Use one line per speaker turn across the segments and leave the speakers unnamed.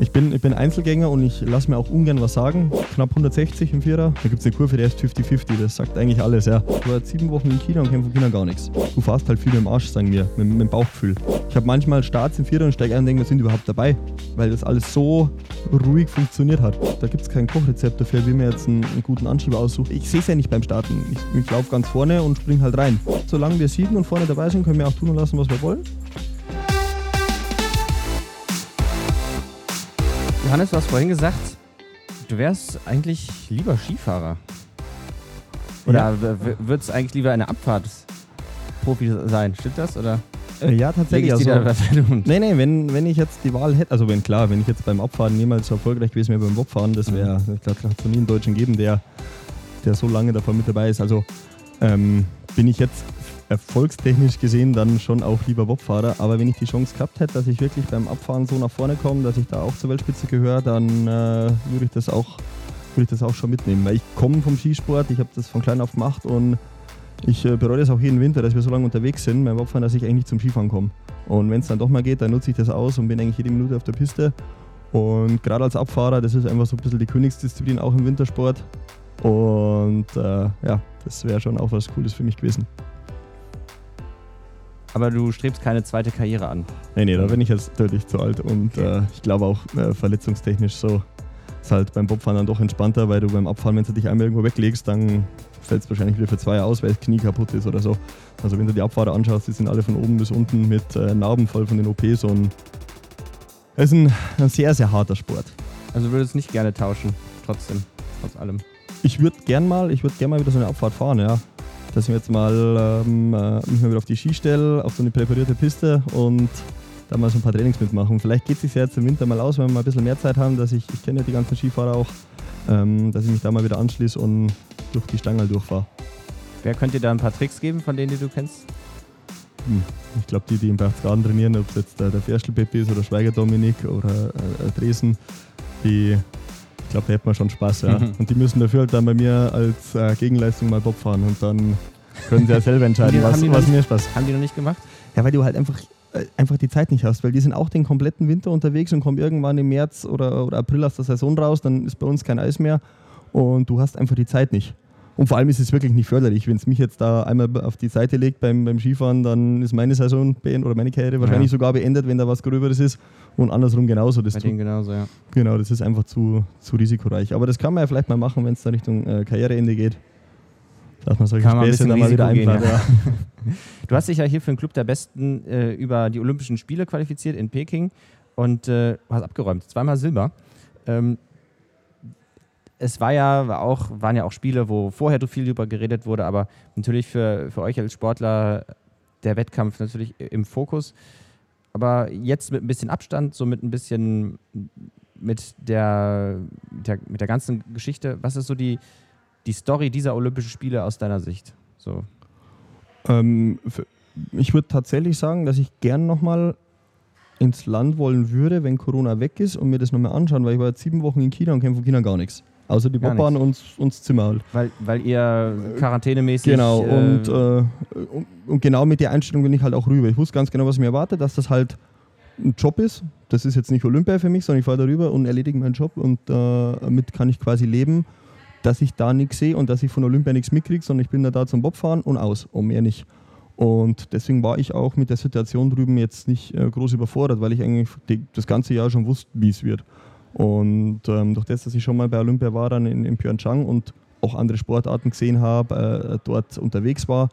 Ich bin, ich bin Einzelgänger und ich lasse mir auch ungern was sagen. Knapp 160 im Vierer. Da gibt es eine Kurve, die ist 50-50. Das sagt eigentlich alles, ja. Ich war sieben Wochen in China und kenne von China gar nichts. Du fährst halt viel mit dem Arsch, sagen wir, mit, mit dem Bauchgefühl. Ich habe manchmal Starts im Vierer und steige ein und denke, wir sind überhaupt dabei. Weil das alles so ruhig funktioniert hat. Da gibt es kein Kochrezept dafür, wie man jetzt einen, einen guten Anschieber aussucht. Ich sehe es ja nicht beim Starten. Ich, ich laufe ganz vorne und springe halt rein. Solange wir siegen und vorne dabei sind, können wir auch tun und lassen, was wir wollen.
Johannes, du hast vorhin gesagt, du wärst eigentlich lieber Skifahrer. Oder ja. würdest eigentlich lieber eine Abfahrtsprofi sein? Stimmt das? Oder?
Äh, ja, tatsächlich.
Also,
nee, nee, wenn, wenn ich jetzt die Wahl hätte, also wenn klar, wenn ich jetzt beim Abfahren niemals so erfolgreich gewesen wäre beim Bobfahren, das wäre, mhm. ich glaube, es nie einen Deutschen geben, der, der so lange davon mit dabei ist. Also ähm, bin ich jetzt erfolgstechnisch gesehen dann schon auch lieber Bobfahrer. Aber wenn ich die Chance gehabt hätte, dass ich wirklich beim Abfahren so nach vorne komme, dass ich da auch zur Weltspitze gehöre, dann äh, würde ich das auch würde ich das auch schon mitnehmen. Weil ich komme vom Skisport, ich habe das von klein auf gemacht und ich äh, bereue das auch jeden Winter, dass wir so lange unterwegs sind beim Bobfahren, dass ich eigentlich zum Skifahren komme. Und wenn es dann doch mal geht, dann nutze ich das aus und bin eigentlich jede Minute auf der Piste. Und gerade als Abfahrer, das ist einfach so ein bisschen die Königsdisziplin auch im Wintersport. Und äh, ja, das wäre schon auch was Cooles für mich gewesen.
Aber du strebst keine zweite Karriere an.
Nee, nee, da bin ich jetzt deutlich zu alt und okay. äh, ich glaube auch äh, verletzungstechnisch so ist halt beim Bobfahren dann doch entspannter, weil du beim Abfahren, wenn du dich einmal irgendwo weglegst, dann fällt es wahrscheinlich wieder für zwei aus, weil das Knie kaputt ist oder so. Also wenn du die Abfahrer anschaust, die sind alle von oben bis unten mit äh, Narben voll von den OPs und es ist ein, ein, sehr, sehr harter Sport.
Also würdest du nicht gerne tauschen, trotzdem, trotz allem?
Ich würde gern mal, ich würde gern mal wieder so eine Abfahrt fahren, ja dass ich jetzt mal ähm, äh, mich mal wieder auf die Ski stelle, auf so eine präparierte Piste und da mal so ein paar Trainings mitmachen. Vielleicht geht es sich ja jetzt im Winter mal aus, wenn wir mal ein bisschen mehr Zeit haben, dass ich, ich kenne ja die ganzen Skifahrer auch, ähm, dass ich mich da mal wieder anschließe und durch die Stange durchfahre.
Wer könnte dir da ein paar Tricks geben, von denen die du kennst?
Hm, ich glaube, die, die in Berchtesgaden trainieren, ob es jetzt äh, der Ferstel Peppi ist oder Schweiger Dominik oder äh, Dresden, die ich glaube, da hätte man schon Spaß. Ja. Mhm. Und die müssen dafür halt dann bei mir als äh, Gegenleistung mal Bob fahren und dann können sie ja selber entscheiden, was, was mir Spaß
Haben die noch nicht gemacht?
Ja, weil du halt einfach, äh, einfach die Zeit nicht hast, weil die sind auch den kompletten Winter unterwegs und kommen irgendwann im März oder, oder April aus der Saison raus, dann ist bei uns kein Eis mehr und du hast einfach die Zeit nicht. Und vor allem ist es wirklich nicht förderlich. Wenn es mich jetzt da einmal auf die Seite legt beim, beim Skifahren, dann ist meine Saison beendet oder meine Karriere wahrscheinlich ja. sogar beendet, wenn da was Gröberes ist. Und andersrum genauso. Das
Bei denen genauso, ja.
Genau, das ist einfach zu, zu risikoreich. Aber das kann man ja vielleicht mal machen, wenn es da Richtung äh, Karriereende geht.
Dass man solche kann Späße dann mal wieder einplant. Ja. du hast dich ja hier für den Club der Besten äh, über die Olympischen Spiele qualifiziert in Peking und äh, hast abgeräumt. Zweimal Silber. Ähm, es war ja auch, waren ja auch Spiele, wo vorher viel darüber geredet wurde, aber natürlich für, für euch als Sportler der Wettkampf natürlich im Fokus. Aber jetzt mit ein bisschen Abstand, so mit ein bisschen mit der, der, mit der ganzen Geschichte, was ist so die, die Story dieser Olympischen Spiele aus deiner Sicht? So.
Ähm, ich würde tatsächlich sagen, dass ich gern nochmal ins Land wollen würde, wenn Corona weg ist und mir das nochmal anschauen, weil ich war jetzt sieben Wochen in China und kenne von China gar nichts. Außer die Bobbahn und uns Zimmer halt.
Weil, weil ihr quarantänemäßig.
Genau, äh und, äh, und, und, genau mit der Einstellung bin ich halt auch rüber. Ich wusste ganz genau, was mir erwartet, dass das halt ein Job ist. Das ist jetzt nicht Olympia für mich, sondern ich fahre darüber und erledige meinen Job und äh, damit kann ich quasi leben, dass ich da nichts sehe und dass ich von Olympia nichts mitkriege, sondern ich bin da, da zum Bobfahren und aus und mehr nicht. Und deswegen war ich auch mit der Situation drüben jetzt nicht äh, groß überfordert, weil ich eigentlich das ganze Jahr schon wusste, wie es wird. Und ähm, durch das, dass ich schon mal bei Olympia war, dann in, in Pyeongchang und auch andere Sportarten gesehen habe, äh, dort unterwegs war,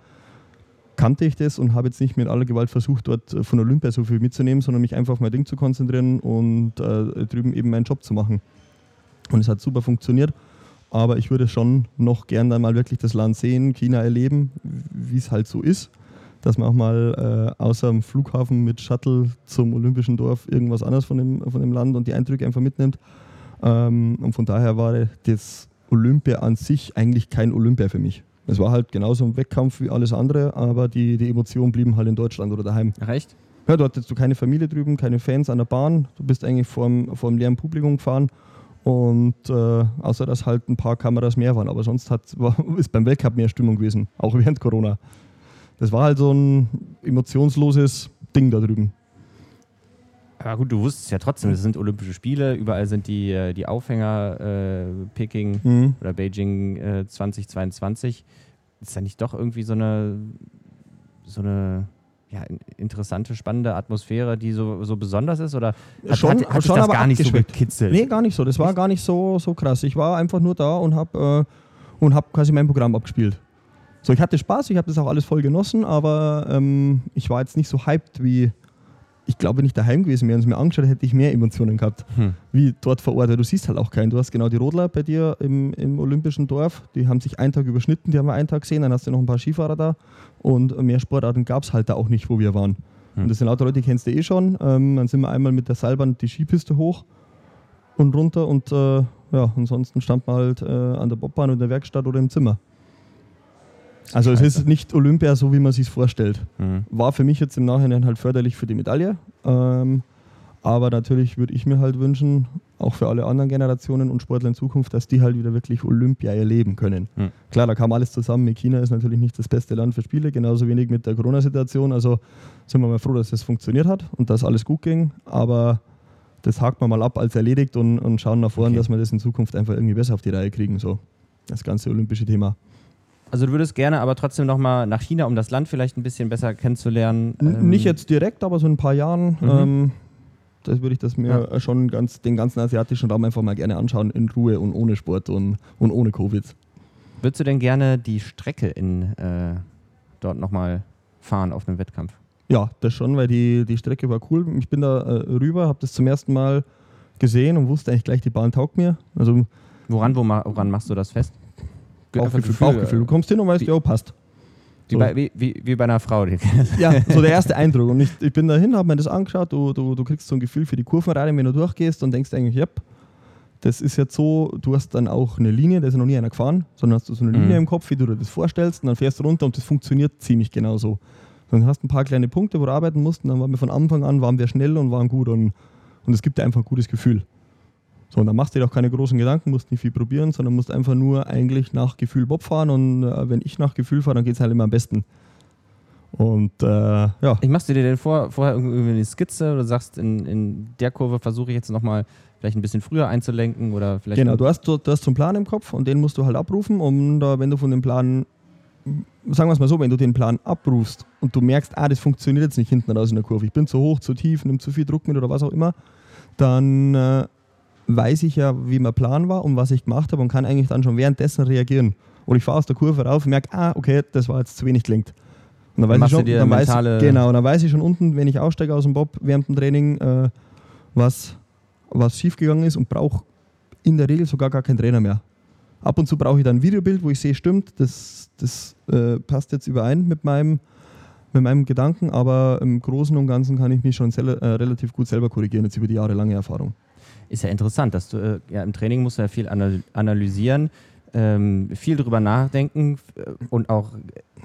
kannte ich das und habe jetzt nicht mit aller Gewalt versucht, dort äh, von Olympia so viel mitzunehmen, sondern mich einfach auf mein Ding zu konzentrieren und äh, drüben eben meinen Job zu machen. Und es hat super funktioniert, aber ich würde schon noch gern dann mal wirklich das Land sehen, China erleben, wie es halt so ist dass man auch mal äh, außer dem Flughafen mit Shuttle zum Olympischen Dorf irgendwas anderes von dem, von dem Land und die Eindrücke einfach mitnimmt. Ähm, und von daher war das Olympia an sich eigentlich kein Olympia für mich. Es war halt genauso ein Wettkampf wie alles andere, aber die, die Emotionen blieben halt in Deutschland oder daheim.
Recht?
Ja, dort hattest du keine Familie drüben, keine Fans an der Bahn. Du bist eigentlich vor dem leeren Publikum gefahren. Und äh, außer dass halt ein paar Kameras mehr waren. Aber sonst hat, war, ist beim Weltcup mehr Stimmung gewesen, auch während Corona das war halt so ein emotionsloses Ding da drüben.
Ja gut, du wusstest ja trotzdem, es sind Olympische Spiele, überall sind die, äh, die Aufhänger äh, Peking mhm. oder Beijing äh, 2022. Ist ja nicht doch irgendwie so eine, so eine ja, interessante, spannende Atmosphäre, die so, so besonders ist? Oder
hat, schon, hat, hat schon das gar nicht so gekitzelt? Nee, gar nicht so. Das war gar nicht so, so krass. Ich war einfach nur da und habe äh, hab quasi mein Programm abgespielt. So, ich hatte Spaß, ich habe das auch alles voll genossen, aber ähm, ich war jetzt nicht so hyped wie, ich glaube, wenn ich daheim gewesen wäre und es mir angeschaut hätte, ich mehr Emotionen gehabt, hm. wie dort vor Ort. Weil du siehst halt auch keinen. Du hast genau die Rodler bei dir im, im Olympischen Dorf, die haben sich einen Tag überschnitten, die haben wir einen Tag gesehen, dann hast du noch ein paar Skifahrer da und mehr Sportarten gab es halt da auch nicht, wo wir waren. Hm. Und das sind lauter Leute, die kennst du eh schon. Ähm, dann sind wir einmal mit der Seilbahn die Skipiste hoch und runter und äh, ja, ansonsten stand man halt äh, an der Bobbahn oder in der Werkstatt oder im Zimmer. Also es ist nicht Olympia so, wie man sich vorstellt. Mhm. War für mich jetzt im Nachhinein halt förderlich für die Medaille. Ähm, aber natürlich würde ich mir halt wünschen, auch für alle anderen Generationen und Sportler in Zukunft, dass die halt wieder wirklich Olympia erleben können. Mhm. Klar, da kam alles zusammen. China ist natürlich nicht das beste Land für Spiele, genauso wenig mit der Corona-Situation. Also sind wir mal froh, dass das funktioniert hat und dass alles gut ging. Aber das hakt man mal ab als erledigt und, und schauen nach vorne, okay. dass wir das in Zukunft einfach irgendwie besser auf die Reihe kriegen. So, das ganze olympische Thema.
Also du würdest gerne aber trotzdem nochmal nach China, um das Land vielleicht ein bisschen besser kennenzulernen.
Ähm nicht jetzt direkt, aber so in ein paar Jahren. Mhm. Ähm, das würde ich das mir ja. schon ganz, den ganzen asiatischen Raum einfach mal gerne anschauen, in Ruhe und ohne Sport und, und ohne Covid.
Würdest du denn gerne die Strecke in äh, dort nochmal fahren auf einem Wettkampf?
Ja, das schon, weil die, die Strecke war cool. Ich bin da äh, rüber, habe das zum ersten Mal gesehen und wusste eigentlich gleich, die Bahn taugt mir. Also,
woran, wo, woran machst du das fest?
Bauchgefühl, Gefühl, Bauchgefühl. Du kommst hin und weißt, ja, passt.
Wie, so. bei, wie, wie, wie, bei einer Frau.
ja, so der erste Eindruck. Und ich, ich bin da hin, habe mir das angeschaut, du, du, du kriegst so ein Gefühl für die Kurvenreihe, wenn du durchgehst und denkst eigentlich, ja, das ist jetzt so, du hast dann auch eine Linie, da ist ja noch nie einer gefahren, sondern hast du so eine Linie mhm. im Kopf, wie du dir das vorstellst und dann fährst du runter und das funktioniert ziemlich genau so. Dann hast du ein paar kleine Punkte, wo du arbeiten musst und dann waren wir von Anfang an, waren wir schnell und waren gut und, und es gibt dir einfach ein gutes Gefühl. So, und dann machst du dir auch keine großen Gedanken, musst nicht viel probieren, sondern musst einfach nur eigentlich nach Gefühl Bob fahren und äh, wenn ich nach Gefühl fahre, dann geht es halt immer am besten. Und äh, ja.
Ich machst du dir denn vor, vorher irgendwie eine Skizze oder sagst, in, in der Kurve versuche ich jetzt nochmal vielleicht ein bisschen früher einzulenken oder vielleicht.
Genau, du hast, du, du hast so einen Plan im Kopf und den musst du halt abrufen und äh, wenn du von dem Plan, sagen wir es mal so, wenn du den Plan abrufst und du merkst, ah, das funktioniert jetzt nicht hinten raus in der Kurve, ich bin zu hoch, zu tief, nimm zu viel Druck mit oder was auch immer, dann äh, weiß ich ja, wie mein Plan war und was ich gemacht habe und kann eigentlich dann schon währenddessen reagieren. Oder ich fahre aus der Kurve rauf und merke, ah, okay, das war jetzt zu wenig gelenkt. Und dann, weiß ich schon, dann weiß, genau, dann weiß ich schon unten, wenn ich aussteige aus dem Bob während dem Training, äh, was, was schiefgegangen ist und brauche in der Regel sogar gar keinen Trainer mehr. Ab und zu brauche ich dann ein Videobild, wo ich sehe, stimmt, das, das äh, passt jetzt überein mit meinem, mit meinem Gedanken, aber im Großen und Ganzen kann ich mich schon äh, relativ gut selber korrigieren, jetzt über die jahrelange Erfahrung
ist ja interessant, dass du äh, ja, im Training musst du ja viel analysieren, ähm, viel drüber nachdenken äh, und auch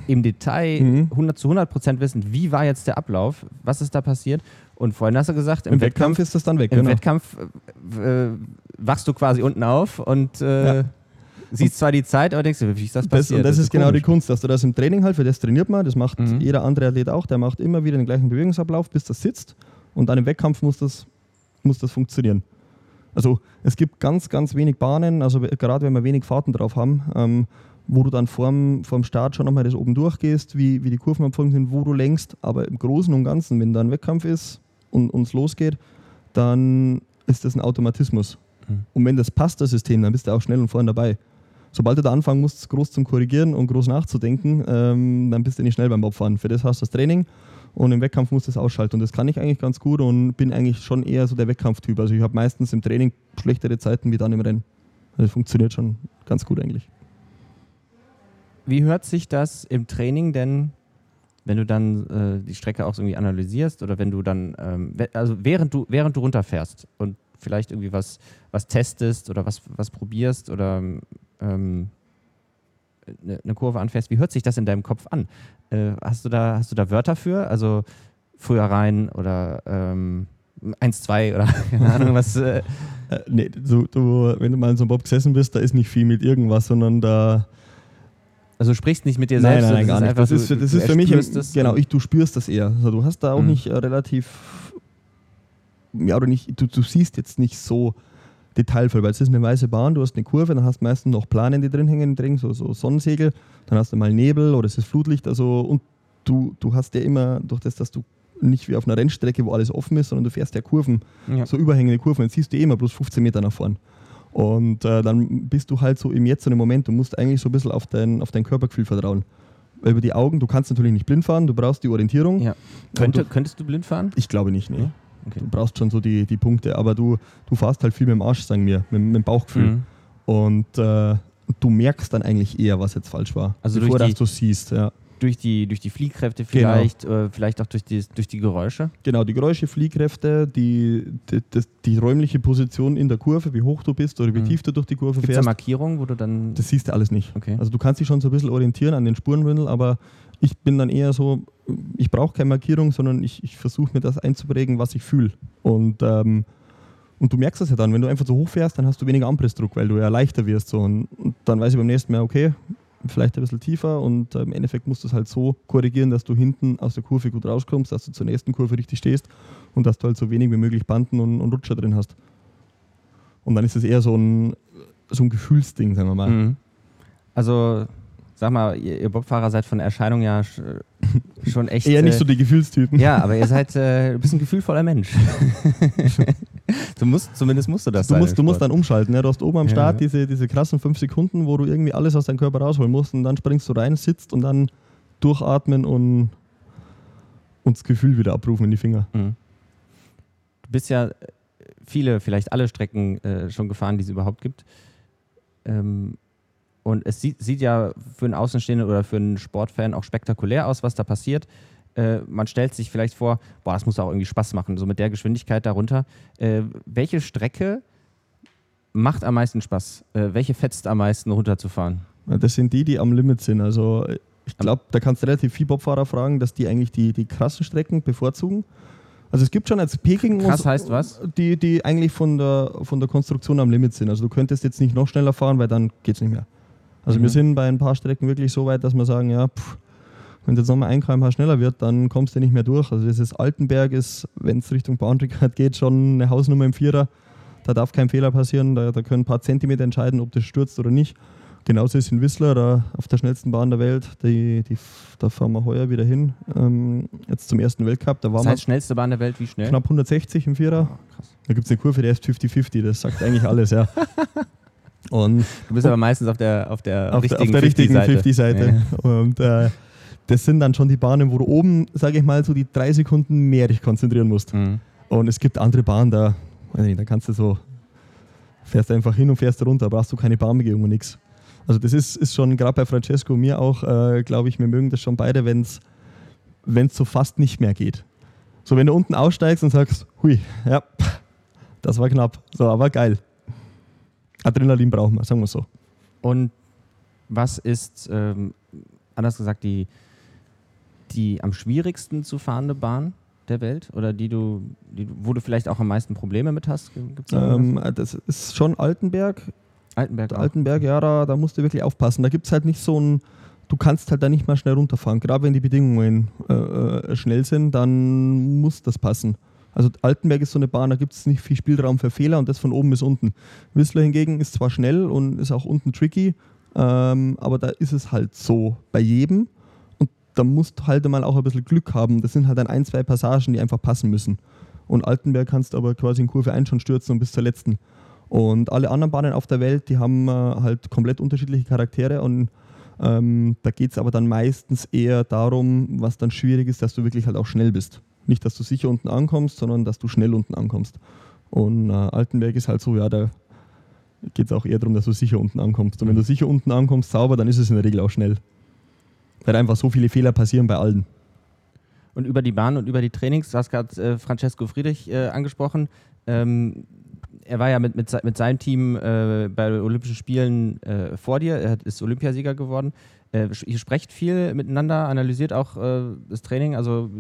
im Detail mhm. 100 zu 100 Prozent wissen, wie war jetzt der Ablauf, was ist da passiert. Und vorhin hast du gesagt,
im, Im Wettkampf, Wettkampf, ist das dann weg.
Im genau. Wettkampf äh, wachst du quasi unten auf und äh, ja. siehst zwar die Zeit, aber denkst du, wie ist das passiert?
Das, und das, das ist, ist genau die Kunst, dass du das im Training halt, für das trainiert man, das macht mhm. jeder andere Athlet auch, der macht immer wieder den gleichen Bewegungsablauf, bis das sitzt und dann im Wettkampf muss das, muss das funktionieren. Also es gibt ganz, ganz wenig Bahnen, also gerade wenn wir wenig Fahrten drauf haben, ähm, wo du dann vorm, vorm Start schon nochmal das oben durchgehst, wie, wie die Kurvenabfolgen sind, wo du lenkst. Aber im Großen und Ganzen, wenn da ein Wettkampf ist und es losgeht, dann ist das ein Automatismus. Mhm. Und wenn das passt, das System, dann bist du auch schnell und vorne dabei. Sobald du da anfangen musst, groß zum Korrigieren und groß nachzudenken, ähm, dann bist du nicht schnell beim Bobfahren. Für das hast du das Training und im Wettkampf muss das ausschalten. Und das kann ich eigentlich ganz gut und bin eigentlich schon eher so der Wettkampftyp. Also ich habe meistens im Training schlechtere Zeiten wie dann im Rennen. Also das funktioniert schon ganz gut eigentlich.
Wie hört sich das im Training denn, wenn du dann äh, die Strecke auch irgendwie analysierst oder wenn du dann, ähm, also während du, während du runterfährst und vielleicht irgendwie was, was testest oder was, was probierst oder ähm, eine Kurve anfährst, wie hört sich das in deinem Kopf an? Äh, hast, du da, hast du da Wörter für? Also früher rein oder ähm, 1, 2 oder keine Ahnung was. Äh. äh,
nee, du, du, wenn du mal in so einem Bob gesessen bist, da ist nicht viel mit irgendwas, sondern da.
Also du sprichst nicht mit dir
nein,
selbst.
Nein, nein, gar nicht. Das ist, das ist für mich, das genau, ich, du spürst das eher. Also du hast da auch mhm. nicht äh, relativ ja oder nicht, du, du siehst jetzt nicht so detailvoll, weil es ist eine weiße Bahn, du hast eine Kurve, dann hast du meistens noch Planen, die drin hängen, drin, so, so Sonnensegel, dann hast du mal Nebel oder es ist Flutlicht, also und du, du hast ja immer, durch das, dass du nicht wie auf einer Rennstrecke, wo alles offen ist, sondern du fährst ja Kurven, ja. so überhängende Kurven, dann siehst du eh immer bloß 15 Meter nach vorn. Und äh, dann bist du halt so im Jetzt und im Moment, du musst eigentlich so ein bisschen auf dein, auf dein Körpergefühl vertrauen. Über die Augen, du kannst natürlich nicht blind fahren, du brauchst die Orientierung. Ja.
Könnte, du, könntest du blind fahren?
Ich glaube nicht, nee. Okay. Du brauchst schon so die, die Punkte, aber du, du fährst halt viel mit dem Arsch, sagen wir, mit, mit dem Bauchgefühl. Mhm. Und äh, du merkst dann eigentlich eher, was jetzt falsch war,
also bevor du siehst. Ja durch die, durch die Fliehkräfte genau. vielleicht, genau. äh, vielleicht auch durch die, durch die Geräusche?
Genau, die Geräusche, Fliehkräfte, die, die, die, die räumliche Position in der Kurve, wie hoch du bist oder wie mhm. tief du durch die Kurve
Gibt's fährst. Gibt es Markierungen, wo du dann...
Das siehst du alles nicht. Okay. Also du kannst dich schon so ein bisschen orientieren an den Spurenwindel, aber ich bin dann eher so, ich brauche keine Markierung, sondern ich, ich versuche mir das einzuprägen, was ich fühle. Und, ähm, und du merkst das ja dann, wenn du einfach so hoch fährst, dann hast du weniger Anpressdruck, weil du ja leichter wirst. So. Und, und dann weiß ich beim nächsten Mal, okay, vielleicht ein bisschen tiefer und äh, im Endeffekt musst du es halt so korrigieren, dass du hinten aus der Kurve gut rauskommst, dass du zur nächsten Kurve richtig stehst und dass du halt so wenig wie möglich Banden und, und Rutscher drin hast. Und dann ist es eher so ein, so ein Gefühlsding, sagen wir mal. Mhm.
Also, sag mal, ihr, ihr Bobfahrer seid von der Erscheinung ja schon echt.
eher nicht so die Gefühlstypen.
Ja, aber ihr seid, äh, du bist ein gefühlvoller Mensch. du musst, zumindest musst du das
Du musst, du musst dann umschalten. Ne? Du hast oben am Start ja. diese, diese krassen fünf Sekunden, wo du irgendwie alles aus deinem Körper rausholen musst und dann springst du rein, sitzt und dann durchatmen und, und das Gefühl wieder abrufen in die Finger. Mhm.
Du bist ja viele, vielleicht alle Strecken äh, schon gefahren, die es überhaupt gibt. Ähm, und es sieht, sieht ja für einen Außenstehenden oder für einen Sportfan auch spektakulär aus, was da passiert äh, man stellt sich vielleicht vor, boah, das muss auch irgendwie Spaß machen, so mit der Geschwindigkeit darunter. Äh, welche Strecke macht am meisten Spaß? Äh, welche fetzt am meisten runterzufahren?
Das sind die, die am Limit sind. Also ich glaube, da kannst du relativ viel Bobfahrer fragen, dass die eigentlich die, die krassen Strecken bevorzugen. Also es gibt schon als Peking
Krass heißt was?
Die, die eigentlich von der, von der Konstruktion am Limit sind. Also du könntest jetzt nicht noch schneller fahren, weil dann geht es nicht mehr. Also mhm. wir sind bei ein paar Strecken wirklich so weit, dass wir sagen, ja, pff, wenn es jetzt nochmal ein km schneller wird, dann kommst du nicht mehr durch. Also dieses Altenberg ist, wenn es Richtung Bahnrekord geht, schon eine Hausnummer im Vierer. Da darf kein Fehler passieren, da, da können ein paar Zentimeter entscheiden, ob das stürzt oder nicht. Genauso ist in Whistler, da auf der schnellsten Bahn der Welt. Die, die, da fahren wir heuer wieder hin. Ähm, jetzt zum ersten Weltcup. Da
war das heißt, schnellste Bahn der Welt, wie schnell?
Knapp 160 im Vierer. Oh, da gibt es eine Kurve, die ist 50-50. Das sagt eigentlich alles, ja.
Und, du bist aber meistens auf der, auf der
auf richtigen, der, auf der richtigen 50-Seite. 50 ja. Und äh, das sind dann schon die Bahnen, wo du oben, sage ich mal, so die drei Sekunden mehr dich konzentrieren musst. Mhm. Und es gibt andere Bahnen, da, nicht, da kannst du so, fährst einfach hin und fährst runter, brauchst du keine Bahnbegehung und nichts. Also das ist, ist schon, gerade bei Francesco und mir auch, äh, glaube ich, wir mögen das schon beide, wenn es so fast nicht mehr geht. So, wenn du unten aussteigst und sagst, hui, ja, das war knapp, so, aber geil. Adrenalin brauchen wir, sagen wir so.
Und was ist, ähm, anders gesagt, die, die am schwierigsten zu fahrende Bahn der Welt oder die du, die, wo du vielleicht auch am meisten Probleme mit hast?
Ähm, das ist schon Altenberg.
Altenberg,
Altenberg, ja, da, da musst du wirklich aufpassen. Da gibt es halt nicht so ein, du kannst halt da nicht mal schnell runterfahren. Gerade wenn die Bedingungen äh, äh, schnell sind, dann muss das passen. Also Altenberg ist so eine Bahn, da gibt es nicht viel Spielraum für Fehler und das von oben bis unten. Whistler hingegen ist zwar schnell und ist auch unten tricky, ähm, aber da ist es halt so bei jedem da musst du halt mal auch ein bisschen Glück haben. Das sind halt dann ein, zwei Passagen, die einfach passen müssen. Und Altenberg kannst du aber quasi in Kurve 1 schon stürzen und bis zur letzten. Und alle anderen Bahnen auf der Welt, die haben äh, halt komplett unterschiedliche Charaktere und ähm, da geht es aber dann meistens eher darum, was dann schwierig ist, dass du wirklich halt auch schnell bist. Nicht, dass du sicher unten ankommst, sondern dass du schnell unten ankommst. Und äh, Altenberg ist halt so, ja, da geht es auch eher darum, dass du sicher unten ankommst. Und wenn du sicher unten ankommst, sauber, dann ist es in der Regel auch schnell. Weil einfach so viele Fehler passieren bei allen.
Und über die Bahn und über die Trainings, du hast gerade äh, Francesco Friedrich äh, angesprochen. Ähm, er war ja mit, mit, mit seinem Team äh, bei Olympischen Spielen äh, vor dir. Er ist Olympiasieger geworden. Äh, ihr sprecht viel miteinander, analysiert auch äh, das Training. Also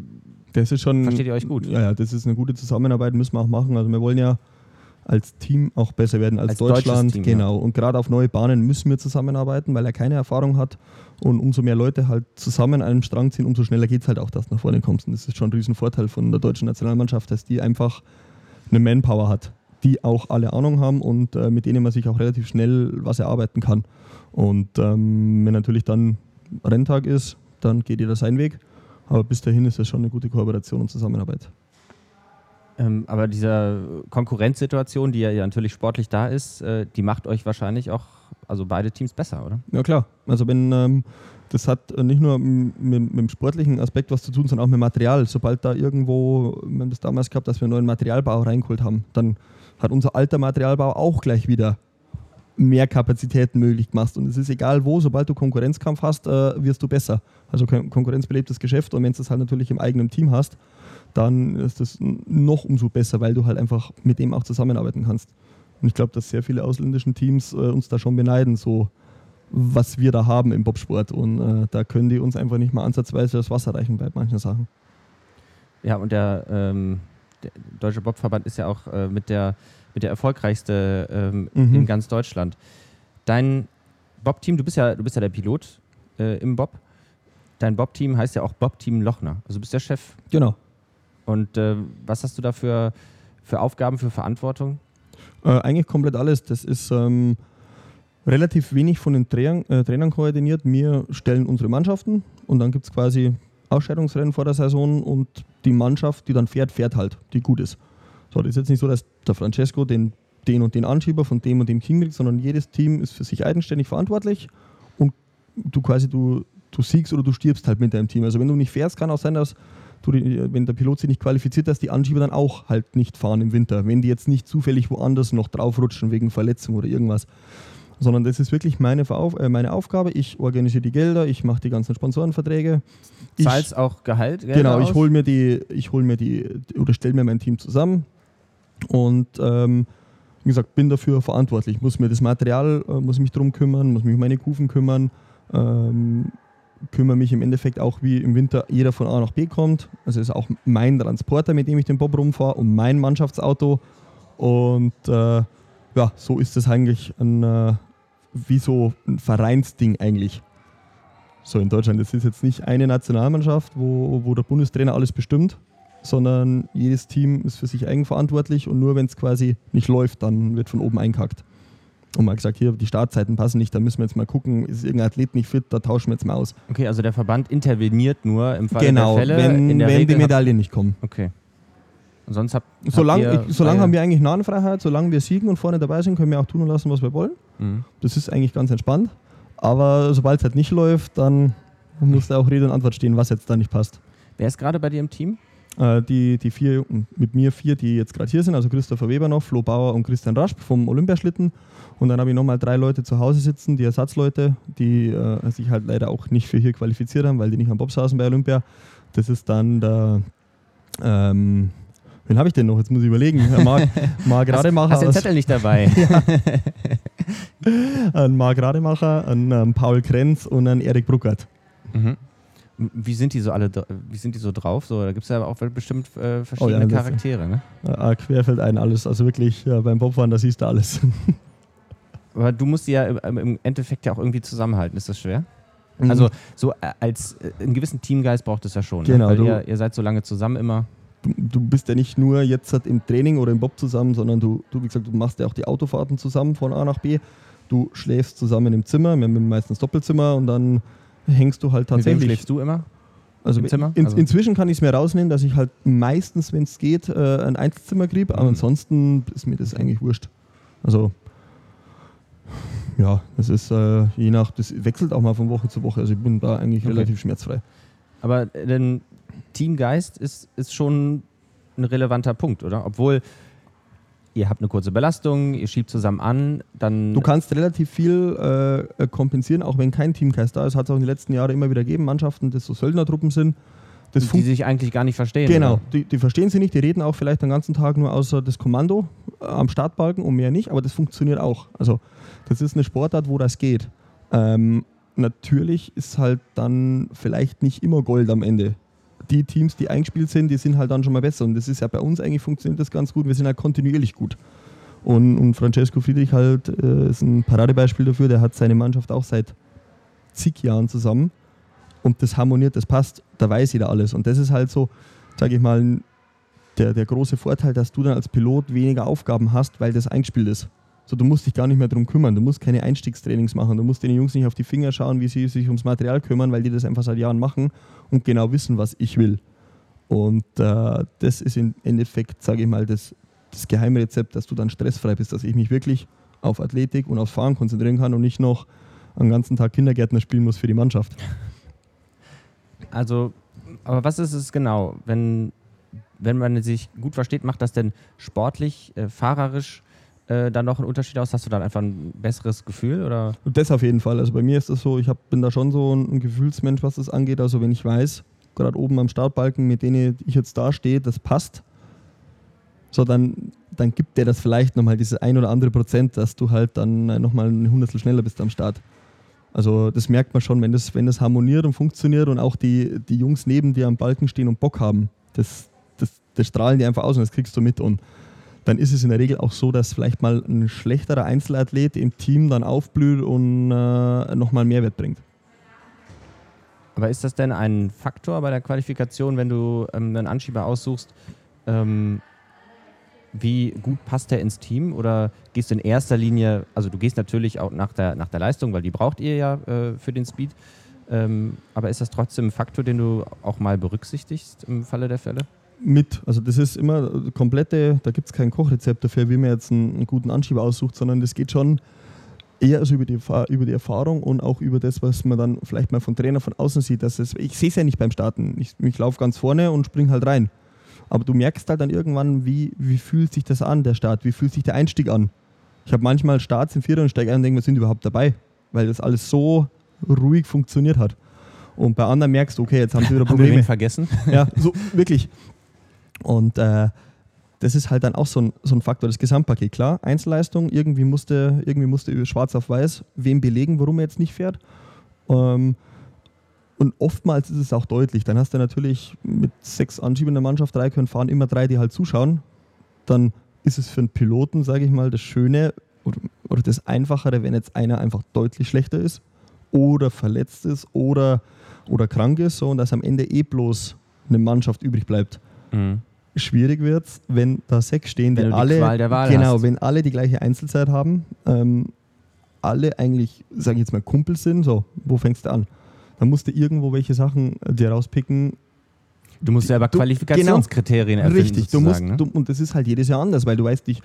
das ist schon,
versteht ihr euch gut?
Ja, ja, das ist eine gute Zusammenarbeit, müssen wir auch machen. Also wir wollen ja als Team auch besser werden als, als Deutschland. Team, genau. Ja. Und gerade auf neue Bahnen müssen wir zusammenarbeiten, weil er keine Erfahrung hat. Und umso mehr Leute halt zusammen an einem Strang ziehen, umso schneller geht es halt auch, dass du nach vorne kommst. Und das ist schon ein Riesenvorteil von der deutschen Nationalmannschaft, dass die einfach eine Manpower hat, die auch alle Ahnung haben und äh, mit denen man sich auch relativ schnell was erarbeiten kann. Und ähm, wenn natürlich dann Renntag ist, dann geht jeder seinen Weg. Aber bis dahin ist es schon eine gute Kooperation und Zusammenarbeit.
Ähm, aber diese Konkurrenzsituation, die ja, natürlich sportlich da ist, äh, die macht euch wahrscheinlich auch, also beide Teams besser, oder?
Ja klar. Also wenn ähm, das hat nicht nur mit, mit, dem sportlichen Aspekt was zu tun, sondern auch mit Material. Sobald da irgendwo, wir haben das damals gehabt, dass wir einen neuen Materialbau reingeholt haben, dann hat unser alter Materialbau auch gleich wieder mehr Kapazitäten möglich gemacht. Und es ist egal wo, sobald du Konkurrenzkampf hast, äh, wirst du besser. Also konkurrenzbelebtes Geschäft und wenn du es halt natürlich im eigenen Team hast, dann ist das noch umso besser, weil du halt einfach mit dem auch zusammenarbeiten kannst. Und ich glaube, dass sehr viele ausländischen Teams äh, uns da schon beneiden, so was wir da haben im Bobsport. Und äh, da können die uns einfach nicht mal ansatzweise das Wasser reichen bei manchen Sachen.
Ja, und der, ähm, der Deutsche Bobverband ist ja auch äh, mit, der, mit der erfolgreichste ähm, mhm. in ganz Deutschland. Dein Bob-Team, du bist ja, du bist ja der Pilot äh, im Bob. Dein Bob-Team heißt ja auch Bob-Team Lochner. Also du bist der Chef.
Genau.
Und äh, was hast du da für, für Aufgaben, für Verantwortung?
Äh, eigentlich komplett alles. Das ist ähm, relativ wenig von den Trainern, äh, Trainern koordiniert. Wir stellen unsere Mannschaften und dann gibt es quasi Ausscheidungsrennen vor der Saison und die Mannschaft, die dann fährt, fährt halt, die gut ist. So, das ist jetzt nicht so, dass der Francesco den, den und den Anschieber von dem und dem King kriegt, sondern jedes Team ist für sich eigenständig verantwortlich und du quasi, du, du siegst oder du stirbst halt mit deinem Team. Also wenn du nicht fährst, kann auch sein, dass wenn der Pilot sich nicht qualifiziert, dass die Anschieber dann auch halt nicht fahren im Winter, wenn die jetzt nicht zufällig woanders noch draufrutschen wegen Verletzung oder irgendwas. Sondern das ist wirklich meine, äh, meine Aufgabe. Ich organisiere die Gelder, ich mache die ganzen Sponsorenverträge.
Zahlst auch Gehalt?
Gelder genau, ich hole mir die, ich hole mir die oder stelle mir mein Team zusammen und ähm, wie gesagt, bin dafür verantwortlich. Muss mir das Material, äh, muss mich darum kümmern, muss mich um meine Kufen kümmern. Ähm, kümmere mich im Endeffekt auch, wie im Winter jeder von A nach B kommt. Also ist auch mein Transporter, mit dem ich den Bob rumfahre und mein Mannschaftsauto. Und äh, ja, so ist es eigentlich ein, äh, wie so ein Vereinsding eigentlich. So in Deutschland. Das ist jetzt nicht eine Nationalmannschaft, wo, wo der Bundestrainer alles bestimmt, sondern jedes Team ist für sich eigenverantwortlich und nur wenn es quasi nicht läuft, dann wird von oben einkackt und mal gesagt, hier, die Startzeiten passen nicht, da müssen wir jetzt mal gucken, ist irgendein Athlet nicht fit, da tauschen wir jetzt mal aus.
Okay, also der Verband interveniert nur im Fall
genau,
der Fälle.
Wenn, wenn Regel die Medaillen nicht kommen.
Okay. Und sonst habt,
solange ich, solange haben wir eigentlich Nahenfreiheit, solange wir siegen und vorne dabei sind, können wir auch tun und lassen, was wir wollen. Mhm. Das ist eigentlich ganz entspannt. Aber sobald es halt nicht läuft, dann muss da auch Rede und Antwort stehen, was jetzt da nicht passt.
Wer ist gerade bei dir im Team?
Äh, die, die vier, mit mir vier, die jetzt gerade hier sind, also Christopher Weber noch, Flo Bauer und Christian Rasp vom Olympiaschlitten. Und dann habe ich nochmal drei Leute zu Hause sitzen, die Ersatzleute, die äh, sich halt leider auch nicht für hier qualifiziert haben, weil die nicht am Bob saßen bei Olympia. Das ist dann der, ähm, wen habe ich denn noch? Jetzt muss ich überlegen. Marc, Marc Rademacher.
Hast, hast den Zettel nicht dabei?
ein Marc Rademacher, ein ähm, Paul Krenz und ein Erik Bruckert. Mhm.
Wie sind die so alle, wie sind die so drauf? So, da gibt es ja auch bestimmt äh, verschiedene oh ja, Charaktere, ne?
Äh, querfällt ein alles. Also wirklich, ja, beim Bobfahren, da siehst du alles.
Aber du musst die ja im Endeffekt ja auch irgendwie zusammenhalten. Ist das schwer? Mhm. Also so äh, als äh, einen gewissen Teamgeist braucht es ja schon. Ne? Genau. Ne? Weil ihr, ihr, seid so lange zusammen immer.
Du, du, bist ja nicht nur jetzt halt im Training oder im Bob zusammen, sondern du, du, wie gesagt, du machst ja auch die Autofahrten zusammen von A nach B. Du schläfst zusammen im Zimmer, wir haben meistens Doppelzimmer und dann hängst du halt tatsächlich. Mit
wem schläfst du immer?
Also, Im Zimmer? In, also inzwischen kann ich es mir rausnehmen, dass ich halt meistens, wenn es geht, äh, ein Einzelzimmer kriege, aber mhm. ansonsten ist mir das eigentlich wurscht. Also ja, das ist äh, je nach, das wechselt auch mal von Woche zu Woche. Also ich bin da eigentlich okay. relativ schmerzfrei.
Aber der Teamgeist ist, ist schon ein relevanter Punkt, oder? Obwohl ihr habt eine kurze Belastung, ihr schiebt zusammen an, dann.
Du kannst relativ viel äh, kompensieren, auch wenn kein Teamgeist da ist. Hat es auch in den letzten Jahren immer wieder gegeben, Mannschaften, die so Söldnertruppen sind.
die sich eigentlich gar nicht verstehen.
Genau, die, die, verstehen sie nicht, die reden auch vielleicht den ganzen Tag nur außer das Kommando äh, am Startbalken und mehr nicht, aber das funktioniert auch. Also das ist eine Sportart, wo das geht. Ähm, natürlich ist halt dann vielleicht nicht immer Gold am Ende die Teams, die eingespielt sind, die sind halt dann schon mal besser. Und das ist ja bei uns eigentlich funktioniert das ganz gut. Wir sind halt kontinuierlich gut. Und, und Francesco Friedrich halt äh, ist ein Paradebeispiel dafür. Der hat seine Mannschaft auch seit zig Jahren zusammen. Und das harmoniert, das passt. Da weiß jeder alles. Und das ist halt so, sage ich mal, der, der große Vorteil, dass du dann als Pilot weniger Aufgaben hast, weil das eingespielt ist. So, du musst dich gar nicht mehr darum kümmern. Du musst keine Einstiegstrainings machen. Du musst den Jungs nicht auf die Finger schauen, wie sie sich ums Material kümmern, weil die das einfach seit Jahren machen und genau wissen, was ich will. Und äh, das ist im Endeffekt, sage ich mal, das, das Geheimrezept, dass du dann stressfrei bist, dass ich mich wirklich auf Athletik und aufs Fahren konzentrieren kann und nicht noch einen ganzen Tag Kindergärtner spielen muss für die Mannschaft.
Also, aber was ist es genau? Wenn, wenn man sich gut versteht, macht das denn sportlich, äh, fahrerisch äh, dann noch einen Unterschied aus? Hast du dann einfach ein besseres Gefühl? Oder?
Das auf jeden Fall. Also bei mir ist das so, ich hab, bin da schon so ein, ein Gefühlsmensch, was das angeht. Also wenn ich weiß, gerade oben am Startbalken, mit denen ich jetzt da stehe, das passt, so dann, dann gibt der das vielleicht nochmal dieses ein oder andere Prozent, dass du halt dann nochmal ein Hundertstel schneller bist am Start. Also das merkt man schon, wenn das, wenn das harmoniert und funktioniert und auch die, die Jungs neben dir am Balken stehen und Bock haben, das, das, das strahlen die einfach aus und das kriegst du mit. Und dann ist es in der Regel auch so, dass vielleicht mal ein schlechterer Einzelathlet im Team dann aufblüht und äh, nochmal Mehrwert bringt.
Aber ist das denn ein Faktor bei der Qualifikation, wenn du ähm, einen Anschieber aussuchst? Ähm, wie gut passt der ins Team? Oder gehst du in erster Linie, also du gehst natürlich auch nach der, nach der Leistung, weil die braucht ihr ja äh, für den Speed. Ähm, aber ist das trotzdem ein Faktor, den du auch mal berücksichtigst im Falle der Fälle?
Mit. Also das ist immer komplette, da gibt es kein Kochrezept dafür, wie man jetzt einen, einen, guten Anschieber aussucht, sondern das geht schon eher also über die, über die Erfahrung und auch über das, was man dann vielleicht mal von Trainer von außen sieht. Dass es, ich sehe es ja nicht beim Starten. Ich, ich laufe ganz vorne und springe halt rein. Aber du merkst halt dann irgendwann, wie, wie fühlt sich das an, der Start, wie fühlt sich der Einstieg an. Ich habe manchmal Starts im Vierer und steige ein und denke, wir sind überhaupt dabei, weil das alles so ruhig funktioniert hat. Und bei anderen merkst du, okay, jetzt haben sie wieder Probleme. Haben
wir vergessen?
Ja, so wirklich. Und äh, das ist halt dann auch so ein, so ein Faktor, das Gesamtpaket. Klar, Einzelleistung, irgendwie musste, irgendwie musste schwarz auf weiß wem belegen, warum er jetzt nicht fährt. Ähm, und oftmals ist es auch deutlich. Dann hast du natürlich mit sechs Anschiebern der Mannschaft, drei können fahren, immer drei, die halt zuschauen. Dann ist es für einen Piloten, sage ich mal, das Schöne oder, oder das Einfachere, wenn jetzt einer einfach deutlich schlechter ist oder verletzt ist oder, oder krank ist so, und dass am Ende eh bloß eine Mannschaft übrig bleibt. Mhm. Schwierig wird es, wenn da sechs stehen, die, die alle, genau,
hast.
wenn alle die gleiche Einzelzeit haben, ähm, alle eigentlich, sage ich jetzt mal, Kumpel sind, so, wo fängst du an? dann musst du irgendwo welche Sachen äh, dir rauspicken.
Du musst selber Qualifikationskriterien genau, erfinden.
Richtig, du musst, ne? du, und das ist halt jedes Jahr anders, weil du weißt nicht,